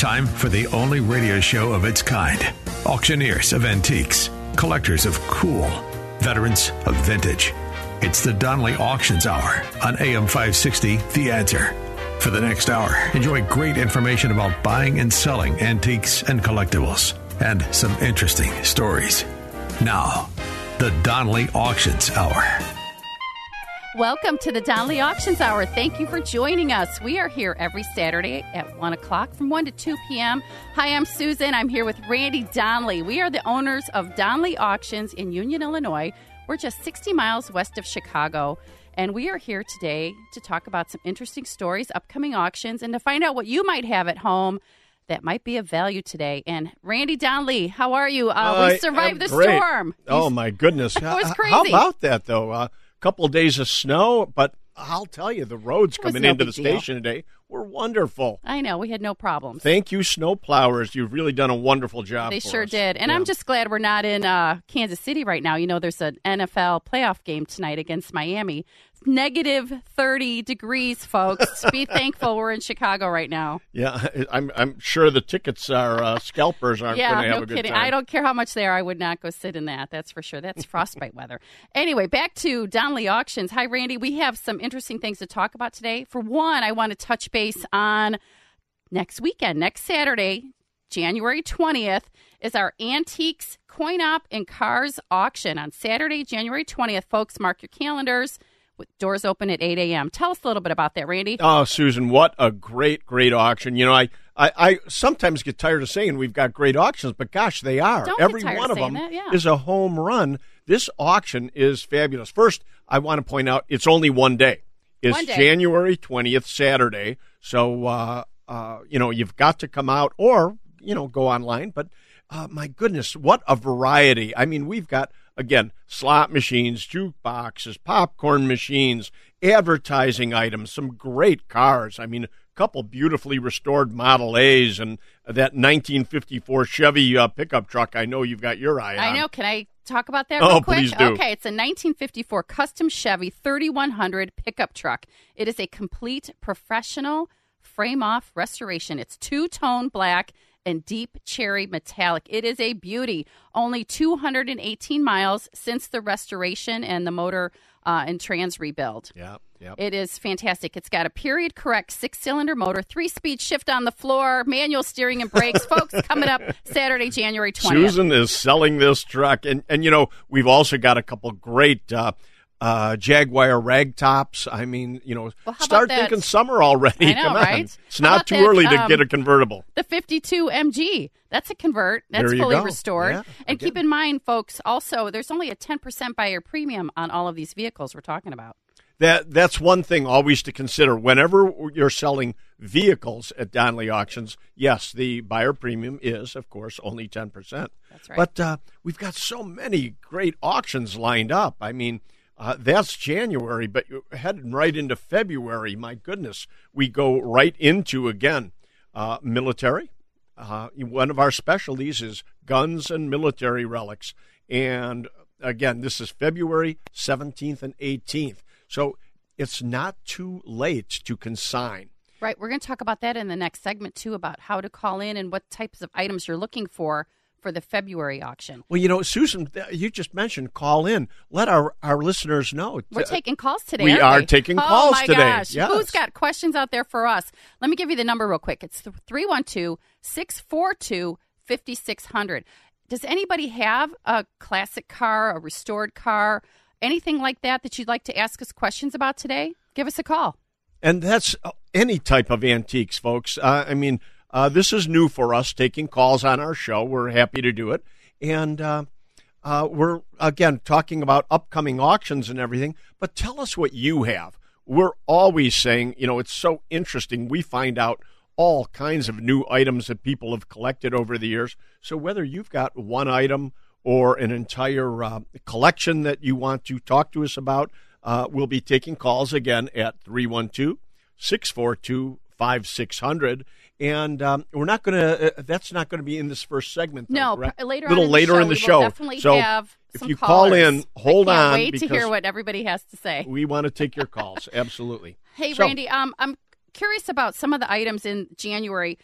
Time for the only radio show of its kind. Auctioneers of antiques, collectors of cool, veterans of vintage. It's the Donley Auctions Hour on AM 560, The Answer. For the next hour, enjoy great information about buying and selling antiques and collectibles, and some interesting stories. Now, the Donley Auctions Hour. Welcome to the Donley Auctions Hour. Thank you for joining us. We are here every Saturday at 1 o'clock from 1 to 2 p.m. Hi, I'm Susan. I'm here with Randy Donley. We are the owners of Donley Auctions in Union, Illinois. We're just 60 miles west of Chicago. And we are here today to talk about some interesting stories, upcoming auctions, and to find out what you might have at home that might be of value today. And Randy Donley, how are you? Uh, we survived the great. storm. Oh, my goodness. It was How- crazy. How about that, though? A couple of days of snow, but I'll tell you, the roads coming no into the deal. station today were wonderful. I know, we had no problems. Thank you, snow plowers. You've really done a wonderful job. They sure us. did. And Yeah. I'm just glad we're not in uh, Kansas City right now. You know, there's an NFL playoff game tonight against Miami. Negative 30 degrees, folks. Be thankful we're in Chicago right now. Yeah, I'm. I'm sure the tickets are uh, scalpers aren't yeah, going to have no a good kidding. time. I don't care how much they are. I would not go sit in that. That's for sure. That's frostbite weather. Anyway, back to Donley Auctions. Hi, Randy. We have some interesting things to talk about today. For one, I want to touch base on next weekend, next Saturday, January 20th, is our Antiques Coin Op and Cars auction on Saturday, January 20th. Folks, mark your calendars. With doors open at 8 a.m. Tell us a little bit about that, Randy. Oh, Susan, what a great, great auction. You know, I, I, I sometimes get tired of saying we've got great auctions, but gosh, they are. Don't Every one of of them that, yeah. is a home run. This auction is fabulous. First, I want to point out it's only one day. Day. January 20th, Saturday. So, uh, uh, you know, you've got to come out or, you know, go online. But uh, my goodness, what a variety. I mean, we've got, again, slot machines, jukeboxes, popcorn machines, advertising items, some great cars. I mean, couple beautifully restored Model A's and that 1954 Chevy uh, pickup truck I know you've got your eye on. I know. Can I talk about that Oh, real quick? please do. Okay, it's a 1954 custom Chevy 3100 pickup truck. It is a complete professional frame off restoration. It's two tone black and deep cherry metallic. It is a beauty. Only 218 miles since the restoration and the motor uh, and trans rebuild. Yeah, yeah. It is fantastic. It's got a period correct six cylinder motor, three speed shift on the floor, manual steering and brakes. Folks, coming up Saturday, January 20th. Susan is selling this truck, and and you know we've also got a couple great uh, uh, Jaguar rag tops. I mean, you know, Well, start that- thinking summer already. Know, Come on, right? it's not too that, early to um, get a convertible. The 52 MG. That's a convert. That's fully go. restored. Yeah, and keep in mind, folks, also, there's only a 10% buyer premium on all of these vehicles we're talking about. That that's one thing always to consider whenever you're selling vehicles at Donley auctions. Yes, the buyer premium is, of course, only ten percent. That's right. But uh, we've got so many great auctions lined up. I mean, uh, that's January, but heading right into February. My goodness, we go right into again uh, military. Uh, one of our specialties is guns and military relics, and again, this is February seventeenth and eighteenth. So it's not too late to consign. Right. We're going to talk about that in the next segment, too, about how to call in and what types of items you're looking for for the February auction. Well, you know, Susan, you just mentioned call in. Let our, our listeners know. We're taking calls today. we are we? taking oh, calls my today. Gosh. Yes. Who's got questions out there for us? Let me give you the number real quick. It's 312 642 5600. Does anybody have a classic car, a restored car, anything like that that you'd like to ask us questions about today? Give us a call. And that's uh, any type of antiques, folks. Uh, I mean, uh, this is new for us, taking calls on our show. We're happy to do it. And uh, uh, we're, again, talking about upcoming auctions and everything. But tell us what you have. We're always saying, you know, it's so interesting. We find out all kinds of new items that people have collected over the years. So whether you've got one item or an entire uh, collection that you want to talk to us about, uh, we'll be taking calls again at 312 642 5600 and um, we're not going to. Uh, that's not going to be in this first segment. Though, no, correct? later, a little in later the show, in the show. definitely so have if some you call in, hold I can't on Wait to hear what everybody has to say. we want to take your calls. Absolutely. Hey, So- Randy, um, I'm curious about some of the items in January.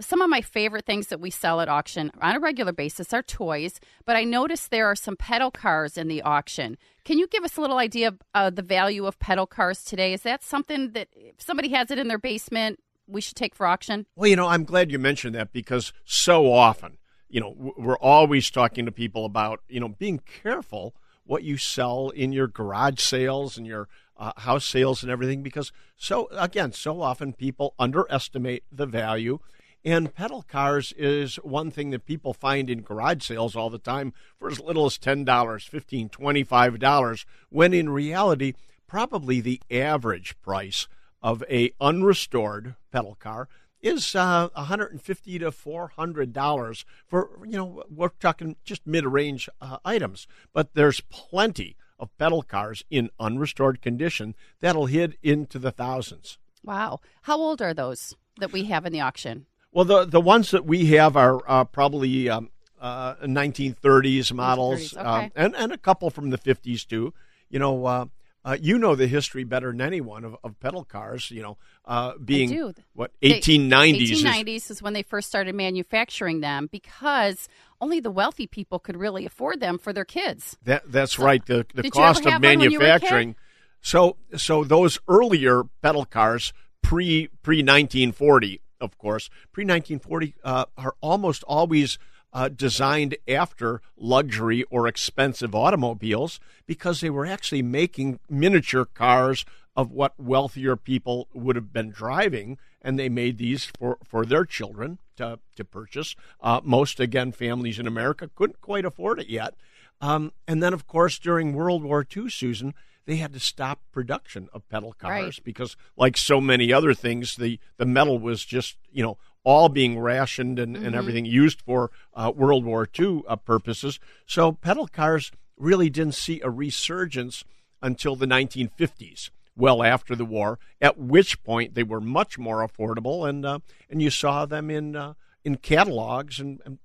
Some of my favorite things that we sell at auction on a regular basis are toys, but I noticed there are some pedal cars in the auction. Can you give us a little idea of uh, the value of pedal cars today? Is that something that if somebody has it in their basement, we should take for auction? Well, you know, I'm glad you mentioned that because so often, you know, we're always talking to people about, you know, being careful what you sell in your garage sales and your uh, house sales and everything because so again, so often people underestimate the value. And pedal cars is one thing that people find in garage sales all the time for as little as $10, $15, $25, when in reality, probably the average price of a unrestored pedal car is uh, 150 to 400 dollars for you know we're talking just mid-range uh, items but there's plenty of pedal cars in unrestored condition that'll hit into the thousands Wow. How old are those that we have in the auction? Well the the ones that we have are uh, probably um, uh, 1930s models 1930s, okay. um, and and a couple from the 50s too you know uh, uh, you know the history better than anyone of, of pedal cars. You know, uh, being what They- 1890s. is- 1890s is when they first started manufacturing them because only the wealthy people could really afford them for their kids. That that's right. The the Did you ever cost of have one when you were a kid? manufacturing. So so those earlier pedal cars pre pre 1940, of course, pre 1940 uh, are almost always uh, designed after luxury or expensive automobiles because they were actually making miniature cars of what wealthier people would have been driving, and they made these for, for their children to, to purchase. Uh, most, again, families in America couldn't quite afford it yet. Um, and then, of course, during World War II, Susan, they had to stop production of pedal cars Right. because, like so many other things, the, the metal was just, you know, all being rationed and, and everything used for uh, World War II uh, purposes. So pedal cars really didn't see a resurgence until the 1950s, well after the war, at which point they were much more affordable, and uh, and you saw them in uh, in catalogs, and, and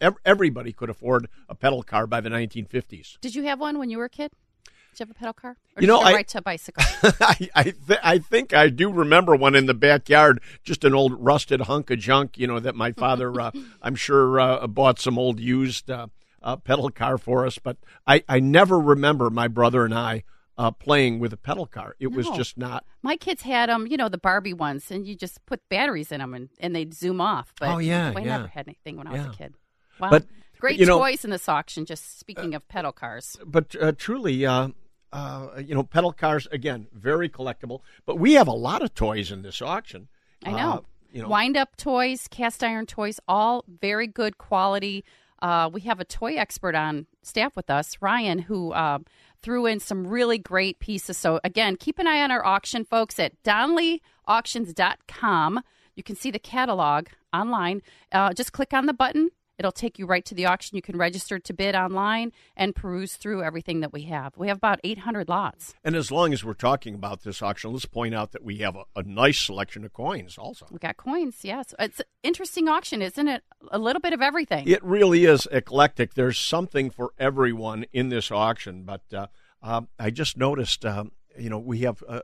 ev- everybody could afford a pedal car by the 1950s. Did you have one when you were a kid? Did you have a pedal car? Or You know, you I- right to a bicycle? I I, th- I think I do remember one in the backyard, just an old rusted hunk of junk, you know, that my father, uh, I'm sure, uh, bought some old used uh, uh, pedal car for us. But I, I never remember my brother and I uh, playing with a pedal car. It was just not. My kids had them, you know, the Barbie ones, and you just put batteries in them and, and they'd zoom off. But Oh, yeah, I yeah. never had anything when I was a kid. Wow. But, Great you know- toys in this auction, just speaking of pedal cars. But uh, truly, uh, you know, pedal cars again very collectible. But we have a lot of toys in this auction. I know. Uh, you know, Wind up toys, cast iron toys, all very good quality. Uh, we have a toy expert on staff with us, Ryan, who uh, threw in some really great pieces. So, again, keep an eye on our auction, folks, at DonleyAuctions.com. You can see the catalog online. Uh, just click on the button. It'll take you right to the auction. You can register to bid online and peruse through everything that we have. We have about 800 lots. and as long as we're talking about this auction, let's point out that we have a, a nice selection of coins also. We got coins, yes. It's an interesting auction, isn't it? A little bit of everything. It really is eclectic. There's something for everyone in this auction. But uh, um, I just noticed, um, you know, we have uh,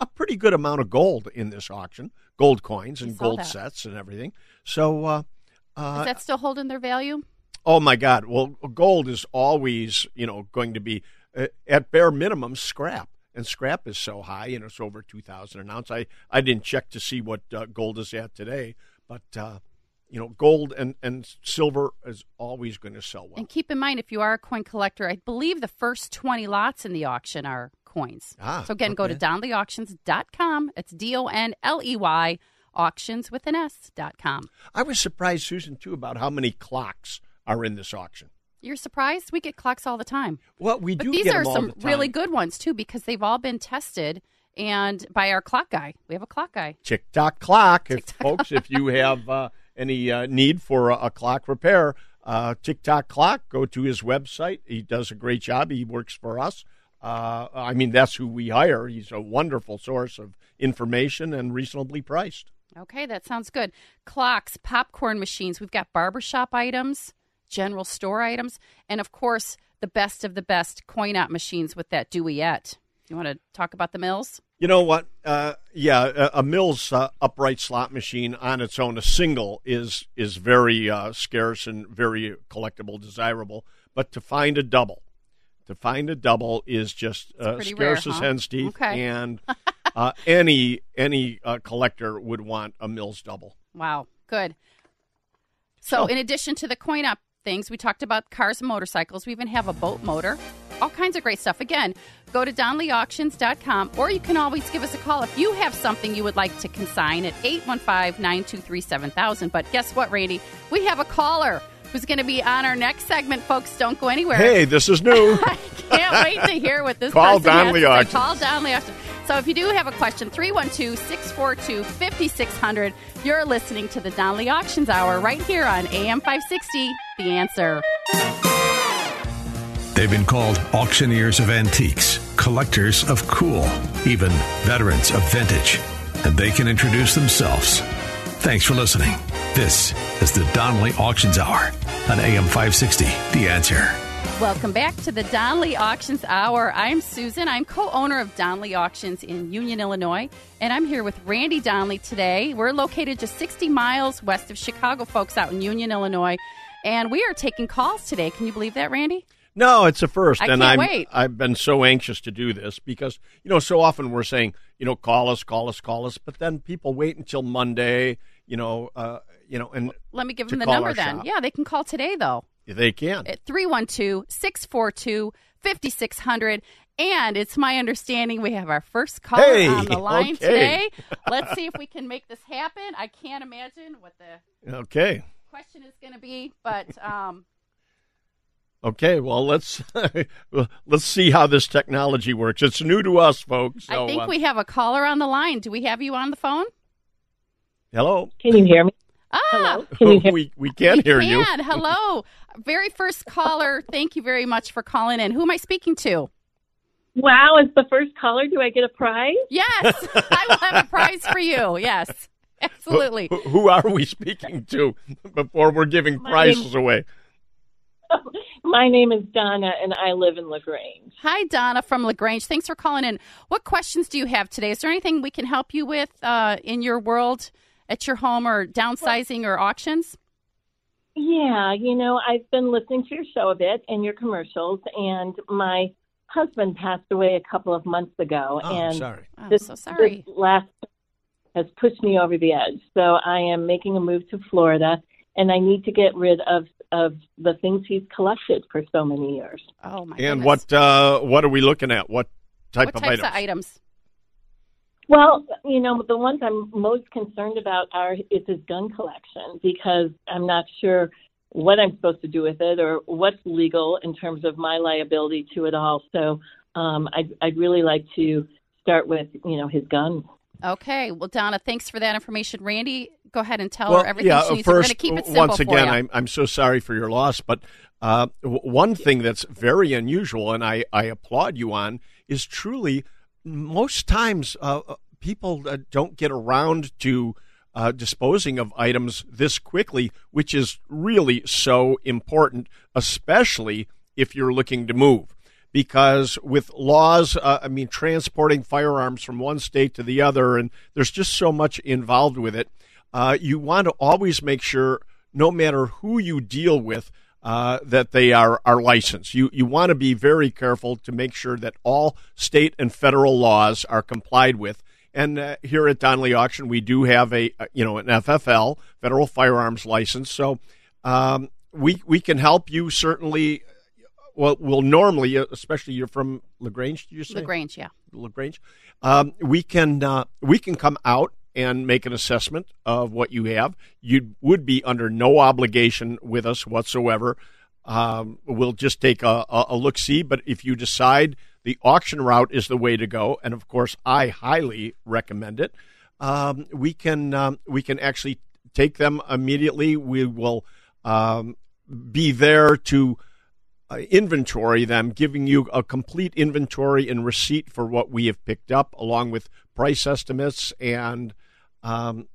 a pretty good amount of gold in this auction, gold coins and gold that. sets and everything. So, uh, Is that still holding their value? oh my God! Well, gold is always, you know, going to be uh, at bare minimum scrap. And scrap is so high, know, it's over two thousand an ounce. I, I didn't check to see what uh, gold is at today, but uh, you know, gold and, and silver is always going to sell well. And keep in mind, if you are a coin collector, I believe the first 20 lots in the auction are coins. Ah, so again, go to okay. donleyauctions.com. It's D O N L E Y, auctions with an S dot com. I was surprised, Susan, too, about how many clocks are in this auction. You're surprised? We get clocks all the time. Well, we But do these get are them some the really good ones, too, because they've all been tested and by our clock guy. We have a clock guy. Tick tock clock, if, folks. if you have uh, any uh, need for a, a clock repair, uh, Tick Tock Clock, go to his website. He does a great job. He works for us. Uh, I mean, that's who we hire. He's a wonderful source of information and reasonably priced. Okay, that sounds good. Clocks, popcorn machines. We've got barbershop items, general store items, and of course, the best of the best coin op machines with that Duet. You want to talk about the mills? You know what? Uh, yeah, a, a Mills uh, upright slot machine on its own, a single, is is very uh, scarce and very collectible, desirable. But to find a double, to find a double is just uh, scarce rare, as huh? hen's teeth, Okay. and uh, any any uh, collector would want a Mills double. Wow, good. So, So- in addition to the coin op things, we talked about cars and motorcycles. We even have a boat motor. All kinds of great stuff. Again, go to DonleyAuctions.com or you can always give us a call if you have something you would like to consign at 815 923 7000. But guess what, Randy? We have a caller who's going to be on our next segment, folks. Don't go anywhere. Hey, this is new. I can't wait to hear what this Call person has Donley to say. Auctions. Call Donley Auctions. So if you do have a question, 312-642-5600. You're listening to the Donley Auctions Hour right here on AM 560, The Answer. They've been called auctioneers of antiques, collectors of cool, even veterans of vintage. And they can introduce themselves. Thanks for listening. This is the Donley Auctions Hour on AM 560. The answer. Welcome back to the Donley Auctions Hour. I'm Susan. I'm co-owner of Donley Auctions in Union, Illinois, and I'm here with Randy Donley today. We're located just 60 miles west of Chicago, folks, out in Union, Illinois, and we are taking calls today. Can you believe that, Randy? No, it's a first, I and I'm wait. I've been so anxious to do this because you know so often we're saying you know call us, call us, call us, but then people wait until Monday, you know, uh, you know, and Let me give them the number then. shop. Yeah, they can call today though. They can. at 312 642 5600. And it's my understanding we have our first caller Hey, on the line okay. today. Let's see if we can make this happen. I can't imagine what the Okay, question is going to be, but um, okay. Well, let's let's see how this technology works. It's new to us, folks. So, I think uh, we have a caller on the line. Do we have you on the phone? hello. Can you hear me? Ah, Hello? Can you hear we we can we hear you. Hello. Very first caller. Thank you very much for calling in. Who am I speaking to? Wow, as the first caller, do I get a prize? Yes, I will have a prize for you. Yes, absolutely. Who, who are we speaking to before we're giving My prizes away? My name is Donna, and I live in LaGrange. Hi, Donna from LaGrange. Thanks for calling in. What questions do you have today? Is there anything we can help you with uh, in your world, at your home, or downsizing or auctions? Yeah, you know, I've been listening to your show a bit and your commercials, and my husband passed away a couple of months ago, Oh, and sorry. I'm so sorry. this last has pushed me over the edge. So I am making a move to Florida, and I need to get rid of of the things he's collected for so many years. Oh my And goodness. what uh, what are we looking at? What type what of types items? of items? Well, you know, the ones I'm most concerned about are is his gun collection because I'm not sure what I'm supposed to do with it or what's legal in terms of my liability to it all. So um, I'd, I'd really like to start with, you know, his guns. Okay. Well, Donna, thanks for that information. Randy, go ahead and tell well, her everything yeah, she needs. We're going first, to keep it simple once for again, you. I'm I'm so sorry for your loss, but uh, w- one thing that's very unusual, and I I applaud you on, is truly most times uh, uh, people uh, don't get around to. Uh, disposing of items this quickly, which is really so important, especially if you're looking to move. Because with laws, uh, I mean, transporting firearms from one state to the other, and there's just so much involved with it. Uh, you want to always make sure, no matter who you deal with, uh, that they are, are licensed. You, you want to be very careful to make sure that all state and federal laws are complied with. And uh, here at Donley Auction, we do have a uh, you know an FFL, Federal Firearms License. So um, we we can help you certainly. Well, we'll normally, uh, especially you're from Lagrange. Did you say Lagrange, yeah. Lagrange? Um, we can uh, we can come out and make an assessment of what you have. You would be under no obligation with us whatsoever. Um, we'll just take a, a, look see. But if you decide the auction route is the way to go, and of course, I highly recommend it. Um, we can um, we can actually take them immediately. We will um, be there to uh, inventory them, giving you a complete inventory and receipt for what we have picked up, along with price estimates, and um,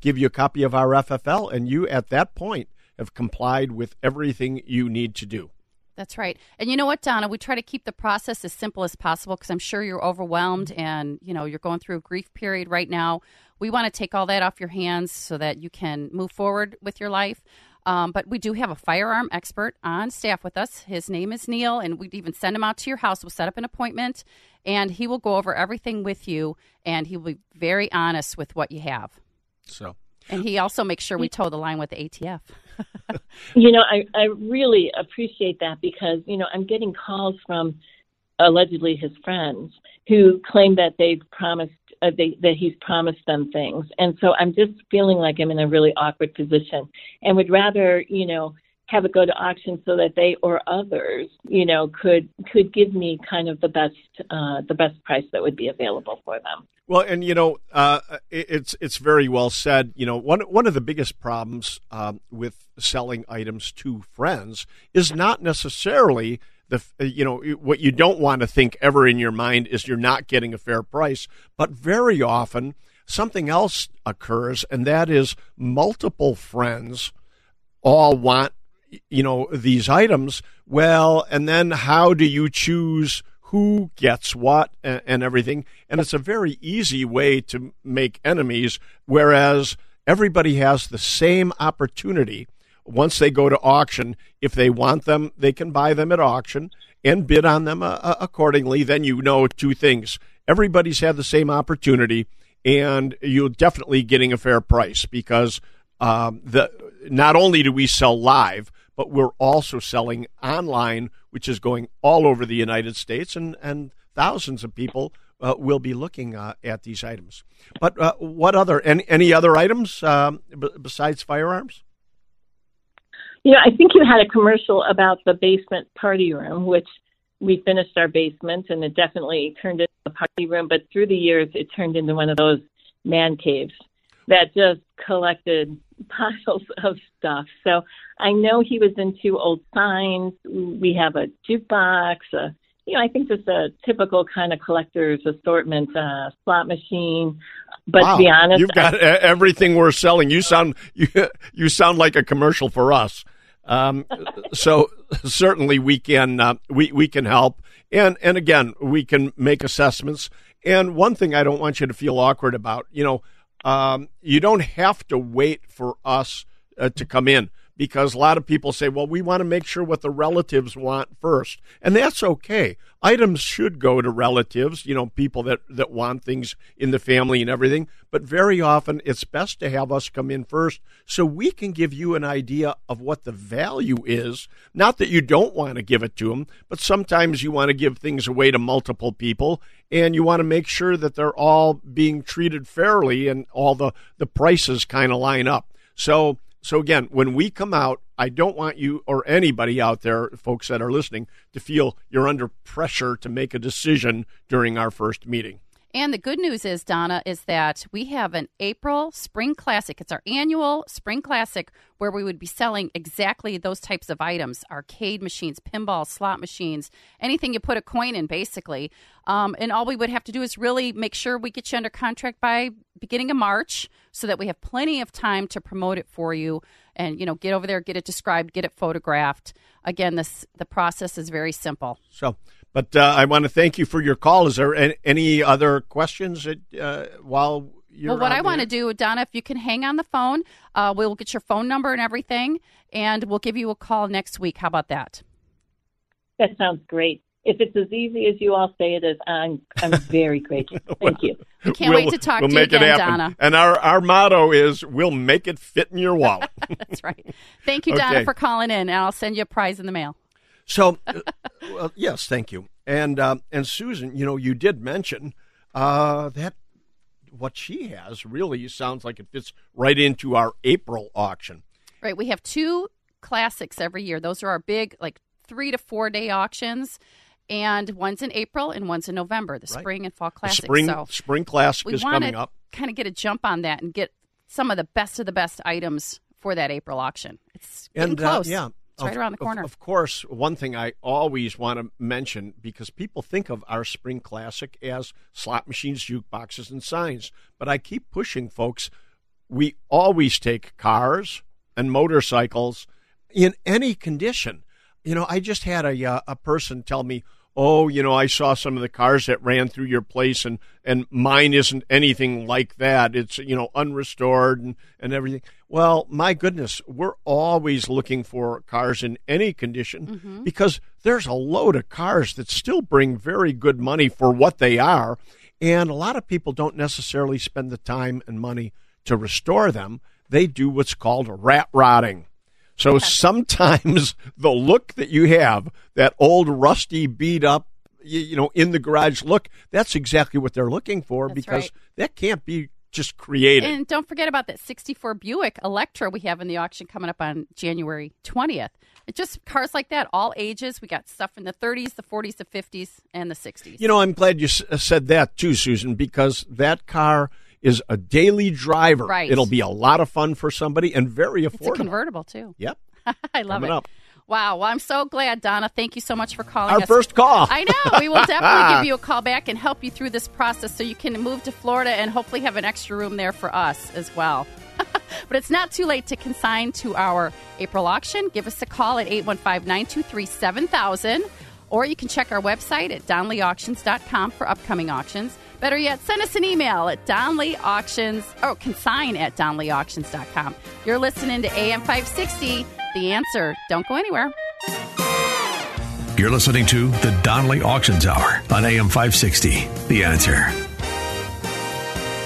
give you a copy of our FFL. And you, at that point, have complied with everything you need to do. That's right. And you know what, Donna? We try to keep the process as simple as possible because I'm sure you're overwhelmed and, you know, you're going through a grief period right now. We want to take all that off your hands so that you can move forward with your life. Um, but we do have a firearm expert on staff with us. His name is Neil, and we'd even send him out to your house. We'll set up an appointment, and he will go over everything with you, and he will be very honest with what you have. So, and he also makes sure we toe the line with the ATF. you know, I, I really appreciate that because, you know, I'm getting calls from allegedly his friends who claim that they've promised uh, they, that he's promised them things, and so I'm just feeling like I'm in a really awkward position, and would rather you know have it go to auction so that they or others you know could could give me kind of the best uh, the best price that would be available for them. Well, and you know, uh, it's it's very well said. You know, one one of the biggest problems um, with selling items to friends is not necessarily the you know what you don't want to think ever in your mind is you're not getting a fair price, but very often something else occurs, and that is multiple friends all want you know these items. Well, and then how do you choose? who gets what and, and, everything. And it's a very easy way to make enemies, whereas everybody has the same opportunity once they go to auction, if they want them, they can buy them at auction and bid on them uh, uh, accordingly. Then you know two things. Everybody's had the same opportunity, and you're definitely getting a fair price because um, the not only do we sell live, but we're also selling online, which is going all over the United States, and, and thousands of people uh, will be looking uh, at these items. But uh, what other any, any other items um, b- besides firearms? You know, I think you had a commercial about the basement party room, which we finished our basement and it definitely turned into a party room. But through the years, it turned into one of those man caves that just collected piles of stuff. So I know he was into old signs. We have a jukebox, a, you know, I think just a typical kind of collector's assortment, uh, slot machine. But wow. to be honest, you've got I, everything we're selling. You sound you, you sound like a commercial for us. Um, so certainly we can uh, we we can help, and and again we can make assessments. And one thing I don't want you to feel awkward about, you know, um, you don't have to wait for us uh, to come in because a lot of people say, well, we want to make sure what the relatives want first. And that's okay. Items should go to relatives, you know, people that, that want things in the family and everything. But very often it's best to have us come in first so we can give you an idea of what the value is. Not that you don't want to give it to them, but sometimes you want to give things away to multiple people and you want to make sure that they're all being treated fairly and all the, the prices kind of line up. So, so again, when we come out, I don't want you or anybody out there, folks that are listening, to feel you're under pressure to make a decision during our first meeting. And the good news is, Donna, is that we have an April Spring Classic. It's our annual Spring Classic where we would be selling exactly those types of items arcade machines, pinball, slot machines, anything you put a coin in, basically. Um, and all we would have to do is really make sure we get you under contract by beginning of March so that we have plenty of time to promote it for you and, you know, get over there, get it described, get it photographed. Again, this the process is very simple. So, but uh, I want to thank you for your call. Is there any other questions that, uh, while you're well, what I want to do, Donna, if you can hang on the phone, uh, we'll get your phone number and everything, and we'll give you a call next week. How about that? That sounds great. If it's as easy as you all say it is, I'm I'm very grateful. Thank well, you. We can't we'll, wait to talk we'll to you again, Donna. And our, our motto is we'll make it fit in your wallet. That's right. Thank you, okay. Donna, for calling in, and I'll send you a prize in the mail. So, uh, well, yes, thank you. And uh, and Susan, you know, you did mention uh, that what she has really sounds like it fits right into our April auction. Right. We have two classics every year. Those are our big, like three to four day auctions. and one's in April and one's in November, the Right. spring and fall The spring so spring classic we is want coming to up. kind of get a jump on that and get some of the best of the best items for that April auction. It's getting and uh, close. yeah, it's right around the of- corner. Of, course, one thing I always want to mention because people think of our spring classic as slot machines, jukeboxes, and signs, but I keep pushing folks. We always take cars and motorcycles in any condition. You know, I just had a uh, a person tell me, "Oh, you know, I saw some of the cars that ran through your place, and and mine isn't anything like that. It's you know unrestored and and everything." Well, my goodness, we're always looking for cars in any condition mm-hmm. because there's a load of cars that still bring very good money for what they are, and a lot of people don't necessarily spend the time and money to restore them. They do what's called rat rodding. So sometimes the look that you have, that old rusty beat up, you, you know, in the garage look, that's exactly what they're looking for That's because right. that can't be just created. And don't forget about that 64 Buick Electra we have in the auction coming up on January 20th. It's just cars like that, all ages. We got stuff in the 30s, the 40s, the 50s, and the 60s. You know, I'm glad you said that too, Susan, because that car is a daily driver. Right. It'll be a lot of fun for somebody and very affordable. it's a convertible, too. Yep. I love Coming it. up. Wow. Well, I'm so glad, Donna. Thank you so much for calling Our us. first call. I know. We will definitely give you a call back and help you through this process so you can move to Florida and hopefully have an extra room there for us as well. but it's not too late to consign to our April auction. Give us a call at 815 923 7000, or you can check our website at donleyauctions.com for upcoming auctions. Better yet, send us an email at Donley Auctions, oh, or consign at donleyauctions.com. You're listening to AM 560, The Answer. Don't go anywhere. You're listening to the Donley Auctions Hour on AM 560. The answer.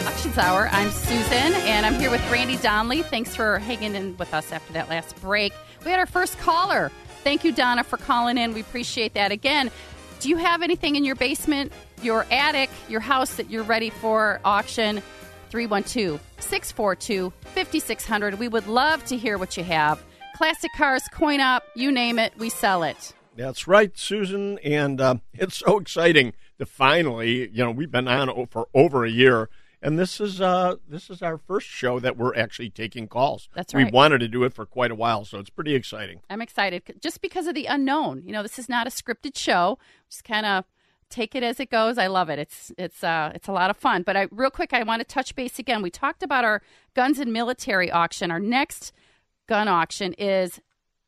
Auctions Hour. I'm Susan, and I'm here with Randy Donley. Thanks for hanging in with us after that last break. We had our first caller. Thank you, Donna, for calling in. We appreciate that. Again, do you have anything in your basement, your attic, your house that you're ready for auction? 312 642 5600. We would love to hear what you have. Classic cars, coin op, you name it, we sell it. That's right, Susan. And uh, it's so exciting to finally, you know, we've been on for over a year, and this is uh, this is our first show that we're actually taking calls. That's right. We wanted to do it for quite a while, so it's pretty exciting. I'm excited just because of the unknown. You know, this is not a scripted show. Just kind of take it as it goes. I love it. It's it's uh it's a lot of fun. But I real quick, I want to touch base again. We talked about our guns and military auction. Our next gun auction is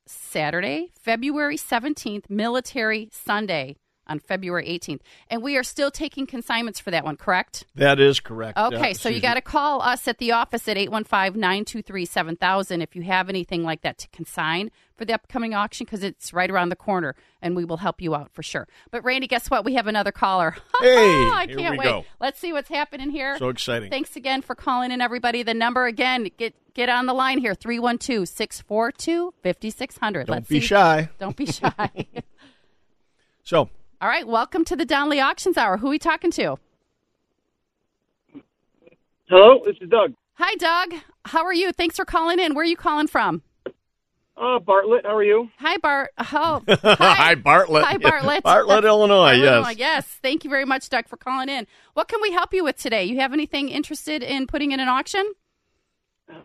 Saturday, February 17th, Military Sunday on February 18th. And we are still taking consignments for that one, correct? That is correct. Okay, uh, so you got to call us at the office at 815-923-7000 if you have anything like that to consign for the upcoming auction because it's right around the corner and we will help you out for sure. But Randy, guess what? We have another caller. Hey, I here can't we wait. go. Let's see what's happening here. So exciting. Thanks again for calling in everybody. The number again, get get on the line here 312-642-5600. Don't Let's be see. shy. Don't be shy. So, All right, welcome to the Donley Auctions Hour. Who are we talking to? Hello, this is Doug. Hi, Doug. How are you? Thanks for calling in. Where are you calling from? Uh, Bartlett, how are you? Hi, Bart. Oh, hi, Bartlett. Hi, Bartlett. Bartlett, Illinois. Illinois, yes. yes. Thank you very much, Doug, for calling in. What can we help you with today? You have anything interested in putting in an auction?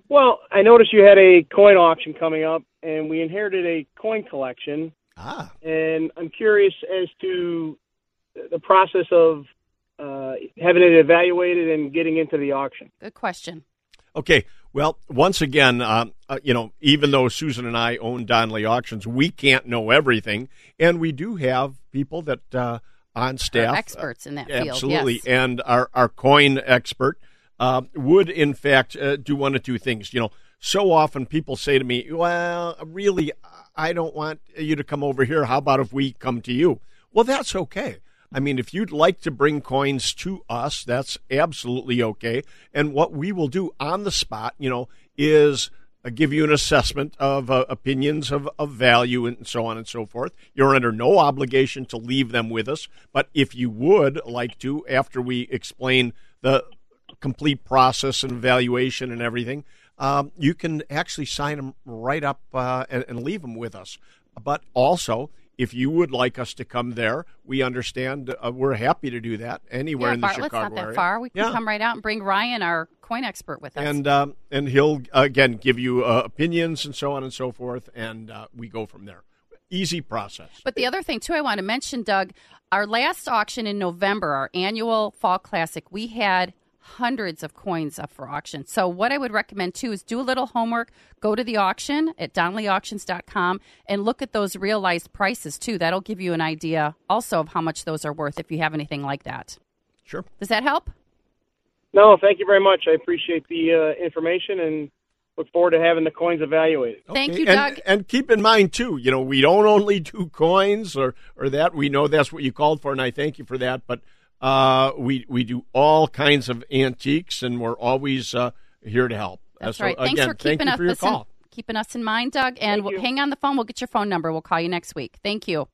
Well, I noticed you had a coin auction coming up, and we inherited a coin collection, Ah, and I'm curious as to the process of uh, having it evaluated and getting into the auction. Good question. Okay. Well, once again, um, uh, you know, even though Susan and I own Donley Auctions, we can't know everything, and we do have people that uh, on staff, experts in that field, absolutely, yes. and our our coin expert uh, would in fact uh, do one of two things. You know, so often people say to me, "Well, really, I don't want you to come over here. How about if we come to you?" Well, that's okay. I mean, if you'd like to bring coins to us, that's absolutely okay. And what we will do on the spot, you know, is uh, give you an assessment of uh, opinions of, of value and so on and so forth. You're under no obligation to leave them with us. But if you would like to, after we explain the complete process and evaluation and everything, um, you can actually sign them right up uh, and, and leave them with us. But also, if you would like us to come there, we understand. Uh, we're happy to do that anywhere yeah, in the Bartlett's Chicago not that area. far. We can Yeah. come right out and bring Ryan, our coin expert, with us. and um, and he'll again give you uh, opinions and so on and so forth, and uh, we go from there. Easy process. But the other thing too, I want to mention, Doug, our last auction in November, our annual Fall Classic, we had hundreds of coins up for auction. So what I would recommend too is do a little homework, go to the auction at donleyauctions.com and look at those realized prices too. That'll give you an idea also of how much those are worth if you have anything like that. Sure. Does that help? No, thank you very much. I appreciate the uh, information and look forward to having the coins evaluated. Thank Okay. you, and, Doug. And keep in mind too, you know, we don't only do coins or or that. We know that's what you called for, and I thank you for that. But uh, we we do all kinds of antiques, and we're always uh, here to help. That's so, right. Thanks again, for thank keeping you us for your listen- call. keeping us in mind, Doug. And we'll, hang on the phone. We'll get your phone number. We'll call you next week. Thank you.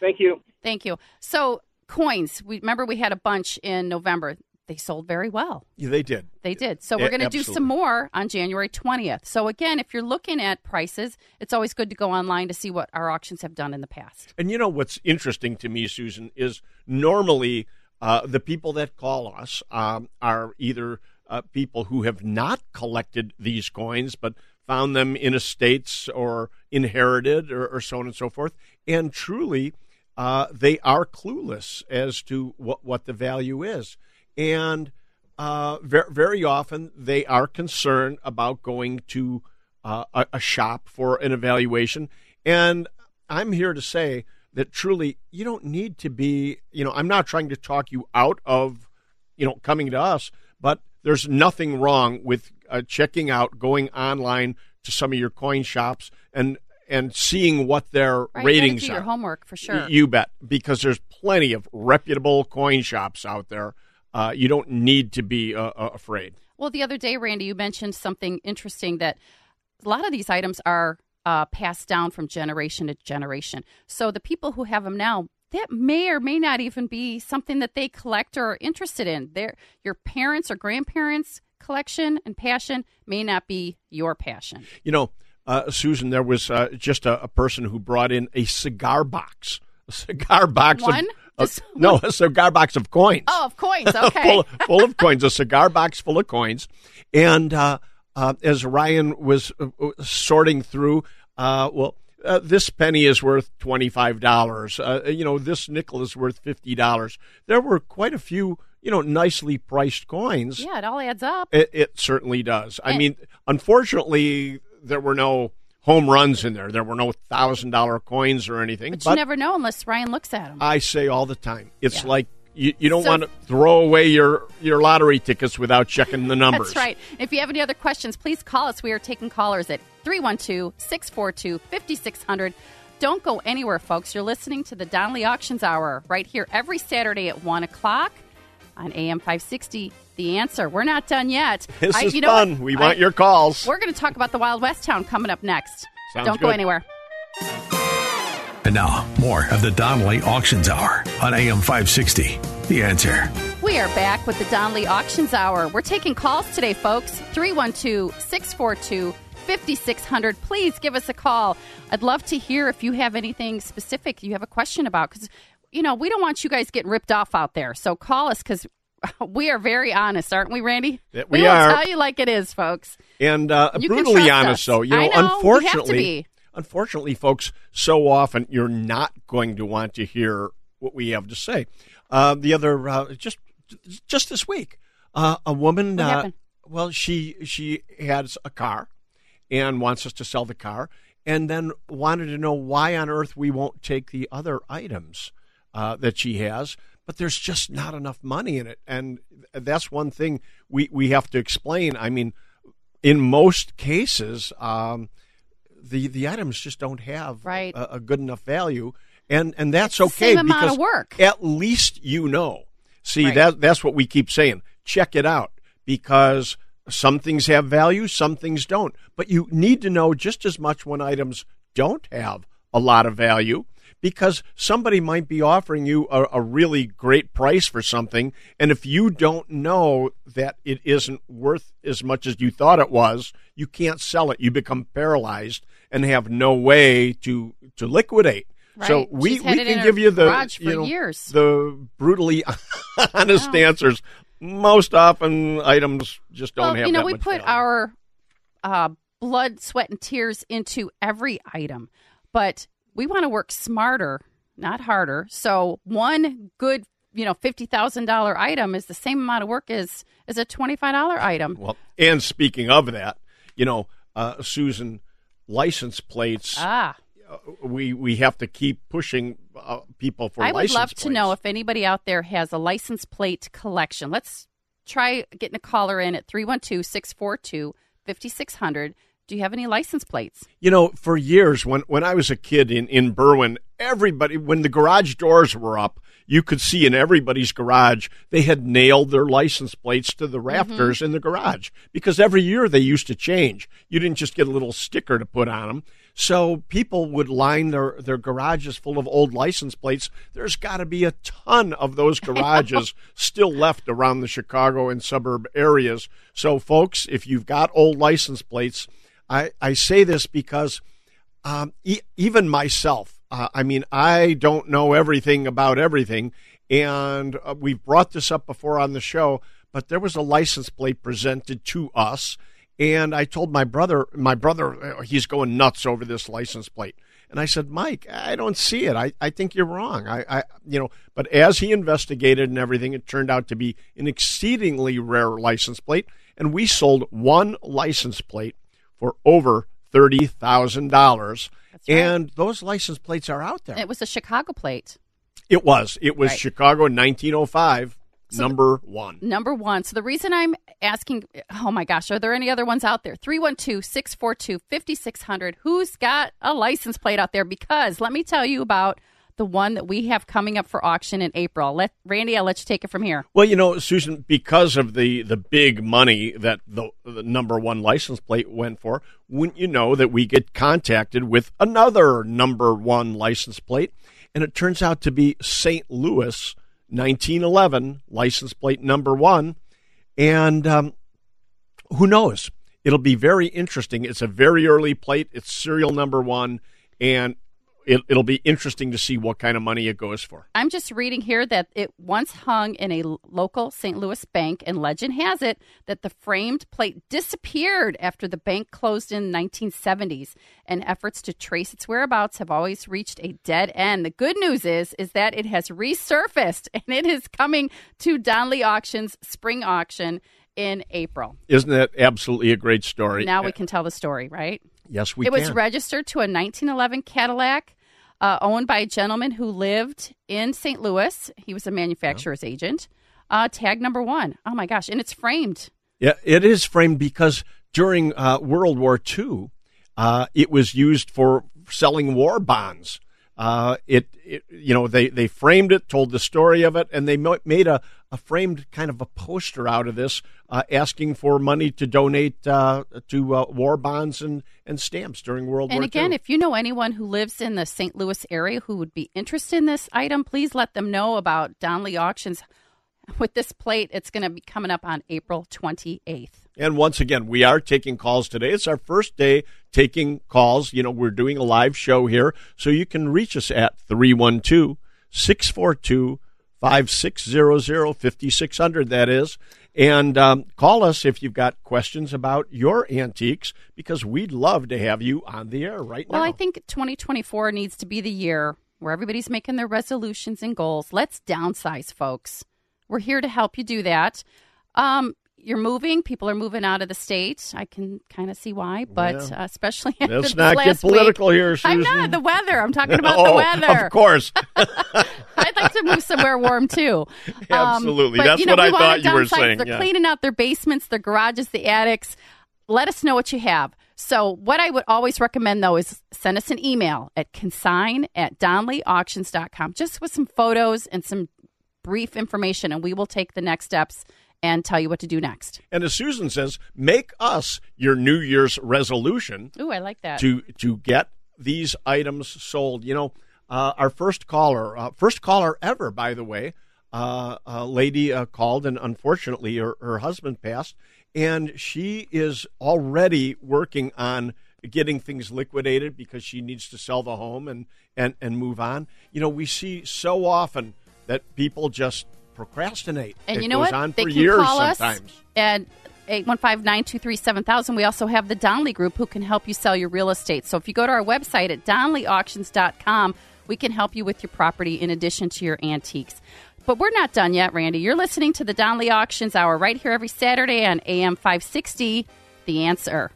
Thank you. Thank you. So coins. We remember we had a bunch in November. They sold very well. Yeah, they did. They did. So we're going to do some more on January 20th. So again, if you're looking at prices, it's always good to go online to see what our auctions have done in the past. And you know what's interesting to me, Susan, is normally uh, the people that call us um, are either uh, people who have not collected these coins but found them in estates or inherited or, or so on and so forth. And truly, uh, they are clueless as to what, what the value is. And uh, very, very often they are concerned about going to uh, a, a shop for an evaluation. And I'm here to say that truly you don't need to be, you know, I'm not trying to talk you out of, you know, coming to us, but there's nothing wrong with uh, checking out, going online to some of your coin shops and and seeing what their Right? ratings you do are. your homework for sure. You bet, because there's plenty of reputable coin shops out there. Uh, you don't need to be uh, uh, afraid. Well, the other day, Randy, you mentioned something interesting that a lot of these items are uh, passed down from generation to generation. So the people who have them now, that may or may not even be something that they collect or are interested in. Their your parents or grandparents' collection and passion may not be your passion. You know, uh, Susan, there was uh, just a, a person who brought in a cigar box, a cigar box One? of, Just no, a cigar box of coins. Oh, of coins. Okay. full, full of coins, a cigar box full of coins. And uh, uh, as Ryan was uh, uh, sorting through, uh, well, uh, this penny is worth twenty five dollars. Uh, you know, this nickel is worth fifty dollars. There were quite a few, you know, nicely priced coins. yeah, it all adds up. It, it certainly does. I mean, unfortunately, there were no home runs in there. There were no thousand dollar coins or anything. But you never know unless Ryan looks at them. I say all the time, it's Yeah. like you, you don't So- want to throw away your, your lottery tickets without checking the numbers. That's right. If you have any other questions, please call us. We are taking callers at 312 642 5600. Don't go anywhere, folks. You're listening to the Donley Auctions Hour right here every Saturday at 1 o'clock on AM 560. The answer. We're not done yet. This I- is you know fun. what? We I- want your calls. We're going to talk about the Wild West Town coming up next. Sounds Don't go anywhere. And now, more of the Donley Auctions Hour on AM 560. The answer. We are back with the Donley Auctions Hour. We're taking calls today, folks. 312 642 5600. Please give us a call. I'd love to hear if you have anything specific you have a question about because, you know, we don't want you guys getting ripped off out there. So call us because we are very honest, aren't we, Randy? We will are. tell you like it is, folks. and uh, brutally honest, us. though, you know, know, we unfortunately, unfortunately, folks, so often you're not going to want to hear what we have to say. Uh, the other, uh, just just this week, uh, a woman, uh, well, she she has a car and wants us to sell the car, and then wanted to know why on earth we won't take the other items uh, that she has. But there's just not enough money in it, and that's one thing we we have to explain. I mean, in most cases, um, the the items just don't have Right. a, a good enough value, and and that's okay same amount of work. at least you know. See Right. that that's what we keep saying. Check it out because some things have value, some things don't. But you need to know just as much when items don't have a lot of value because somebody might be offering you a, a really great price for something and if you don't know that it isn't worth as much as you thought it was, you can't sell it. You become paralyzed and have no way to to liquidate. So we, She's we can give you the you know, years. the brutally honest Wow. answers. Most often, items just don't well, have you know, we put value. our uh, blood, sweat, and tears into every item, but we want to work smarter, not harder. So one good, you know, fifty thousand dollar item is the same amount of work as as a twenty five dollar item. Well, and speaking of that, you know, uh, Susan, license plates. Ah, we we have to keep pushing uh, people for I would love to know if anybody out there has a license plate collection. Let's try getting a caller in at 312 642 5600. Do you have any license plates? You know, for years when when I was a kid in in Berwyn, everybody when the garage doors were up, you could see in everybody's garage they had nailed their license plates to the mm-hmm. rafters in the garage because every year they used to change. You didn't just get a little sticker to put on them. So people would line their their garages full of old license plates. There's got to be a ton of those garages still left around the Chicago and suburb areas. So folks, if you've got old license plates, I, I say this because um, e- even myself, uh, I mean, I don't know everything about everything. And uh, we've brought this up before on the show, but there was a license plate presented to us. And I told my brother, my brother, uh, he's going nuts over this license plate. And I said, Mike, I don't see it. I, I think you're wrong. I, I, you know, but as he investigated and everything, it turned out to be an exceedingly rare license plate. And we sold one license plate for over thirty thousand dollars, right. and those license plates are out there. It was a Chicago plate. It was. It was Right. Chicago, nineteen oh five, number one. Number one. So the reason I'm asking, oh my gosh, are there any other ones out there? 312 642 5600. Who's got a license plate out there? Because let me tell you about the one that we have coming up for auction in April. Let Randy, I'll let you take it from here. Well, you know, Susan, because of the the big money that the, the number one license plate went for, wouldn't you know that we get contacted with another number one license plate, and it turns out to be St. Louis, 1911 license plate number one, and um, who knows? It'll be very interesting. It's a very early plate. It's serial number one, and it, it'll be interesting to see what kind of money it goes for. I'm just reading here that it once hung in a local St. Louis bank, and legend has it that the framed plate disappeared after the bank closed in 1970s, and efforts to trace its whereabouts have always reached a dead end. The good news is is that it has resurfaced, and it is coming to Donley Auctions spring auction in April. Isn't that absolutely a great story? Now we can tell the story, right? Yes, we it was registered to a 1911 Cadillac uh, owned by a gentleman who lived in St. Louis. He was a manufacturer's agent. Uh, tag number one. Oh my gosh. And it's framed. Yeah, it is framed because during uh, World War II, uh, it was used for selling war bonds. Uh, it, it, you know, they, they framed it, told the story of it, and they made a, a framed kind of a poster out of this, uh, asking for money to donate uh, to uh, war bonds and, and stamps during World And War again, II. And again, if you know anyone who lives in the St. Louis area who would be interested in this item, please let them know about Donley Auctions. With this plate, it's going to be coming up on April 28th. And once again, we are taking calls today. It's our first day taking calls. You know, we're doing a live show here. So you can reach us at 312 642 5600 5600, that is. And um, call us if you've got questions about your antiques because we'd love to have you on the air right Well, now. Well, I think 2024 needs to be the year where everybody's making their resolutions and goals. Let's downsize, folks. We're here to help you do that. Um, you're moving. People are moving out of the state. I can kind of see why, but Well, uh, especially after Let's not get last week- political here, I'm not the weather. I'm talking about oh, the weather. Of course. I'd like to move somewhere warm too. Um, Absolutely. but, That's you know, what I thought you were saying, They're yeah. cleaning out their basements, their garages, the attics. Let us know what you have. So, what I would always recommend though is send us an email at consign at donleyauctions.com just with some photos and some brief information, and we will take the next steps and tell you what to do next. and as Susan says, make us your New Year's resolution Ooh, I like that. to to get these items sold. You know, uh, our first caller, uh, first caller ever, by the way, uh, a lady uh, called, and unfortunately, her, her husband passed, and she is already working on getting things liquidated because she needs to sell the home and and and move on. You know, we see so often that people just procrastinate. And it you know goes what? On they for years call sometimes. us at 815-923-7000. We also have the Donley Group who can help you sell your real estate. So if you go to our website at donleyauctions.com, we can help you with your property in addition to your antiques. But we're not done yet, Randy. You're listening to the Donley Auctions Hour right here every Saturday on AM 560, The Answer.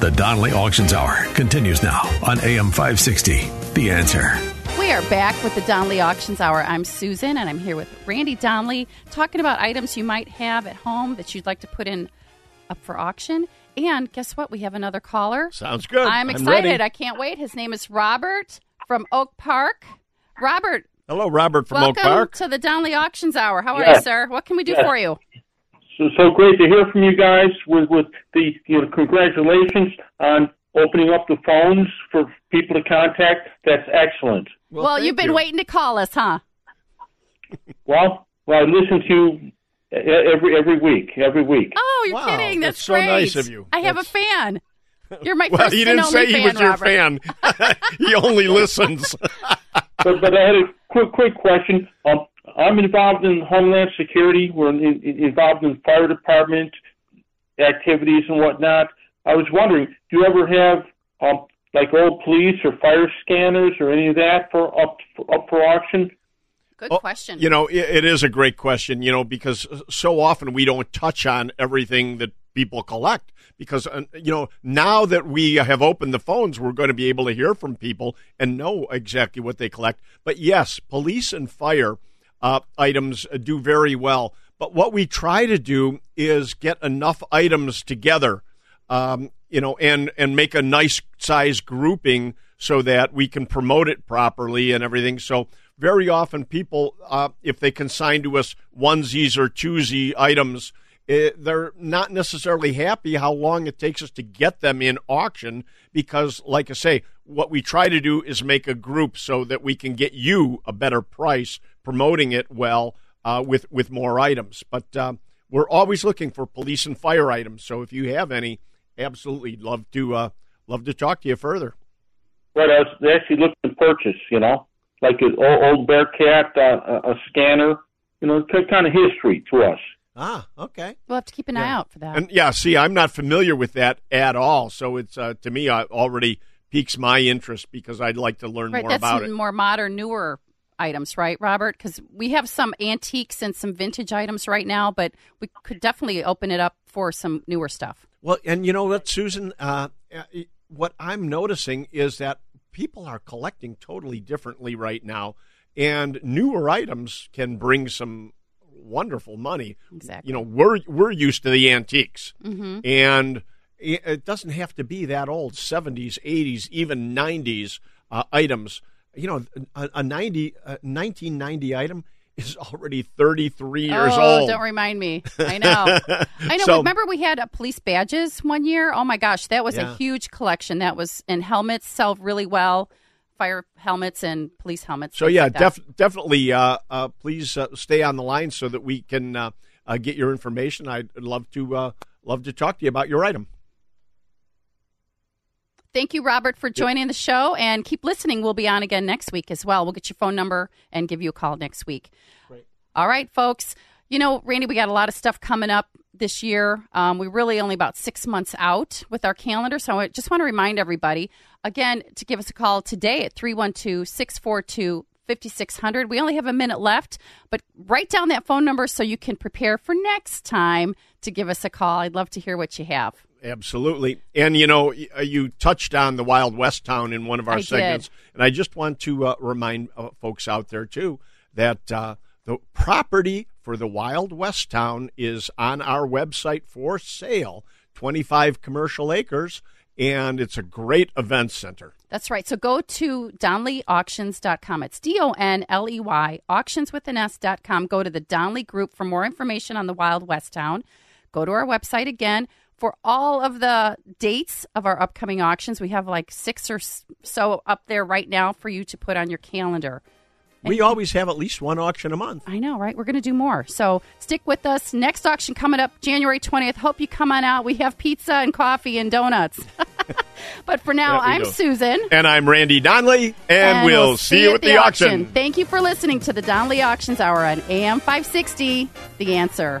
The Donley Auctions Hour continues now on AM 560. The answer. We are back with the Donley Auctions Hour. I'm Susan, and I'm here with Randy Donley talking about items you might have at home that you'd like to put in up for auction. And guess what? We have another caller. Sounds good. I'm I'm excited. I can't wait. His name is Robert from Oak Park. Robert, Hello, Robert from Oak welcome Park. to the Donley Auctions Hour. How are Yeah. you, sir? What can we do Yeah. for you? So, so great to hear from you guys with, with the, you know, congratulations on opening up the phones for people to contact. That's excellent. Well, thank you've been you. waiting to call us, huh? Well, well, I listen to you every, every week, every week. Oh, you're Wow, kidding. that's That's, so great. nice of you. I have That's- a fan. You're my Well, first he didn't only say he fan, was your Robert. fan. he only listens. But, but I had a quick, quick question. Um, I'm involved in Homeland Security. We're in, in, involved in fire department activities and whatnot. I was wondering, do you ever have um, like old police or fire scanners or any of that for up for, up for auction? Good Oh, question. You know, it, it is a great question, you know, because so often we don't touch on everything that people collect. Because, uh, you know, now that we have opened the phones, we're going to be able to hear from people and know exactly what they collect. But yes, police and fire uh, items do very well. But what we try to do is get enough items together um, you know, and and make a nice size grouping so that we can promote it properly and everything. So very often people, uh, if they consign to us onesies or twosie items, eh, they're not necessarily happy how long it takes us to get them in auction because, like I say, what we try to do is make a group so that we can get you a better price, promoting it well uh, with with more items. But um, we're always looking for police and fire items. So if you have any, absolutely love to uh, love to talk to you further. What I was actually looking to purchase, you know, like an old, old Bearcat, uh, a, a scanner, you know, kind of history to us. Ah, okay. we'll have to keep an eye out for that. And yeah, see, I'm not familiar with that at all. So it's uh, to me uh, already piques my interest because I'd like to learn right, more that's about some it. more modern, newer items, right, Robert? Because we have some antiques and some vintage items right now, but we could definitely open it up for some newer stuff. Well, and you know what, Susan? Uh, uh, what I'm noticing is that people are collecting totally differently right now, and newer items can bring some wonderful money. Exactly. You know, we're we're used to the antiques, Mm-hmm. and it it doesn't have to be that old 70s, 80s, even 90s uh, items. You know, a, a 90, a 1990 item is already 33 years oh, old. don't remind me. I know. I know. So- Remember, we had uh, police badges one year. Oh my gosh, that was Yeah. a huge collection. That was and helmets sell really well, fire helmets and police helmets. So yeah, like def- definitely. Uh, uh, please uh, stay on the line so that we can uh, uh, get your information. I'd love to uh, love to talk to you about your item. Thank you, Robert, for joining the show, and keep listening. We'll be on again next week as well. We'll get your phone number and give you a call next week. Great. All right, folks. You know, Randy, we got a lot of stuff coming up this year. Um, we're really only about six months out with our calendar, so I just want to remind everybody again to give us a call today at 312 642 5600. We only have a minute left, but write down that phone number so you can prepare for next time to give us a call. I'd love to hear what you have. Absolutely. And you know, uh, you touched on the Wild West town in one of our I did. segments, and I just want to uh, remind uh, folks out there too that uh, the property for the Wild West town is on our website for sale. Twenty-five commercial acres, and it's a great event center. That's right. So go to DonleyAuctions.com. It's D O N L E Y, auctions with an S.com. Go to the Donley Group for more information on the Wild West Town. Go to our website again for all of the dates of our upcoming auctions. We have like six or so up there right now for you to put on your calendar. We always have at least one auction a month. I know, right? We're going to do more. So stick with us. Next auction coming up January 20th. Hope you come on out. We have pizza and coffee and donuts. but for now, I'm do. Susan. And I'm Randy Donley, and, we'll, see you at the, auction. Thank you for listening to the Donley Auctions Hour on AM 560. The answer.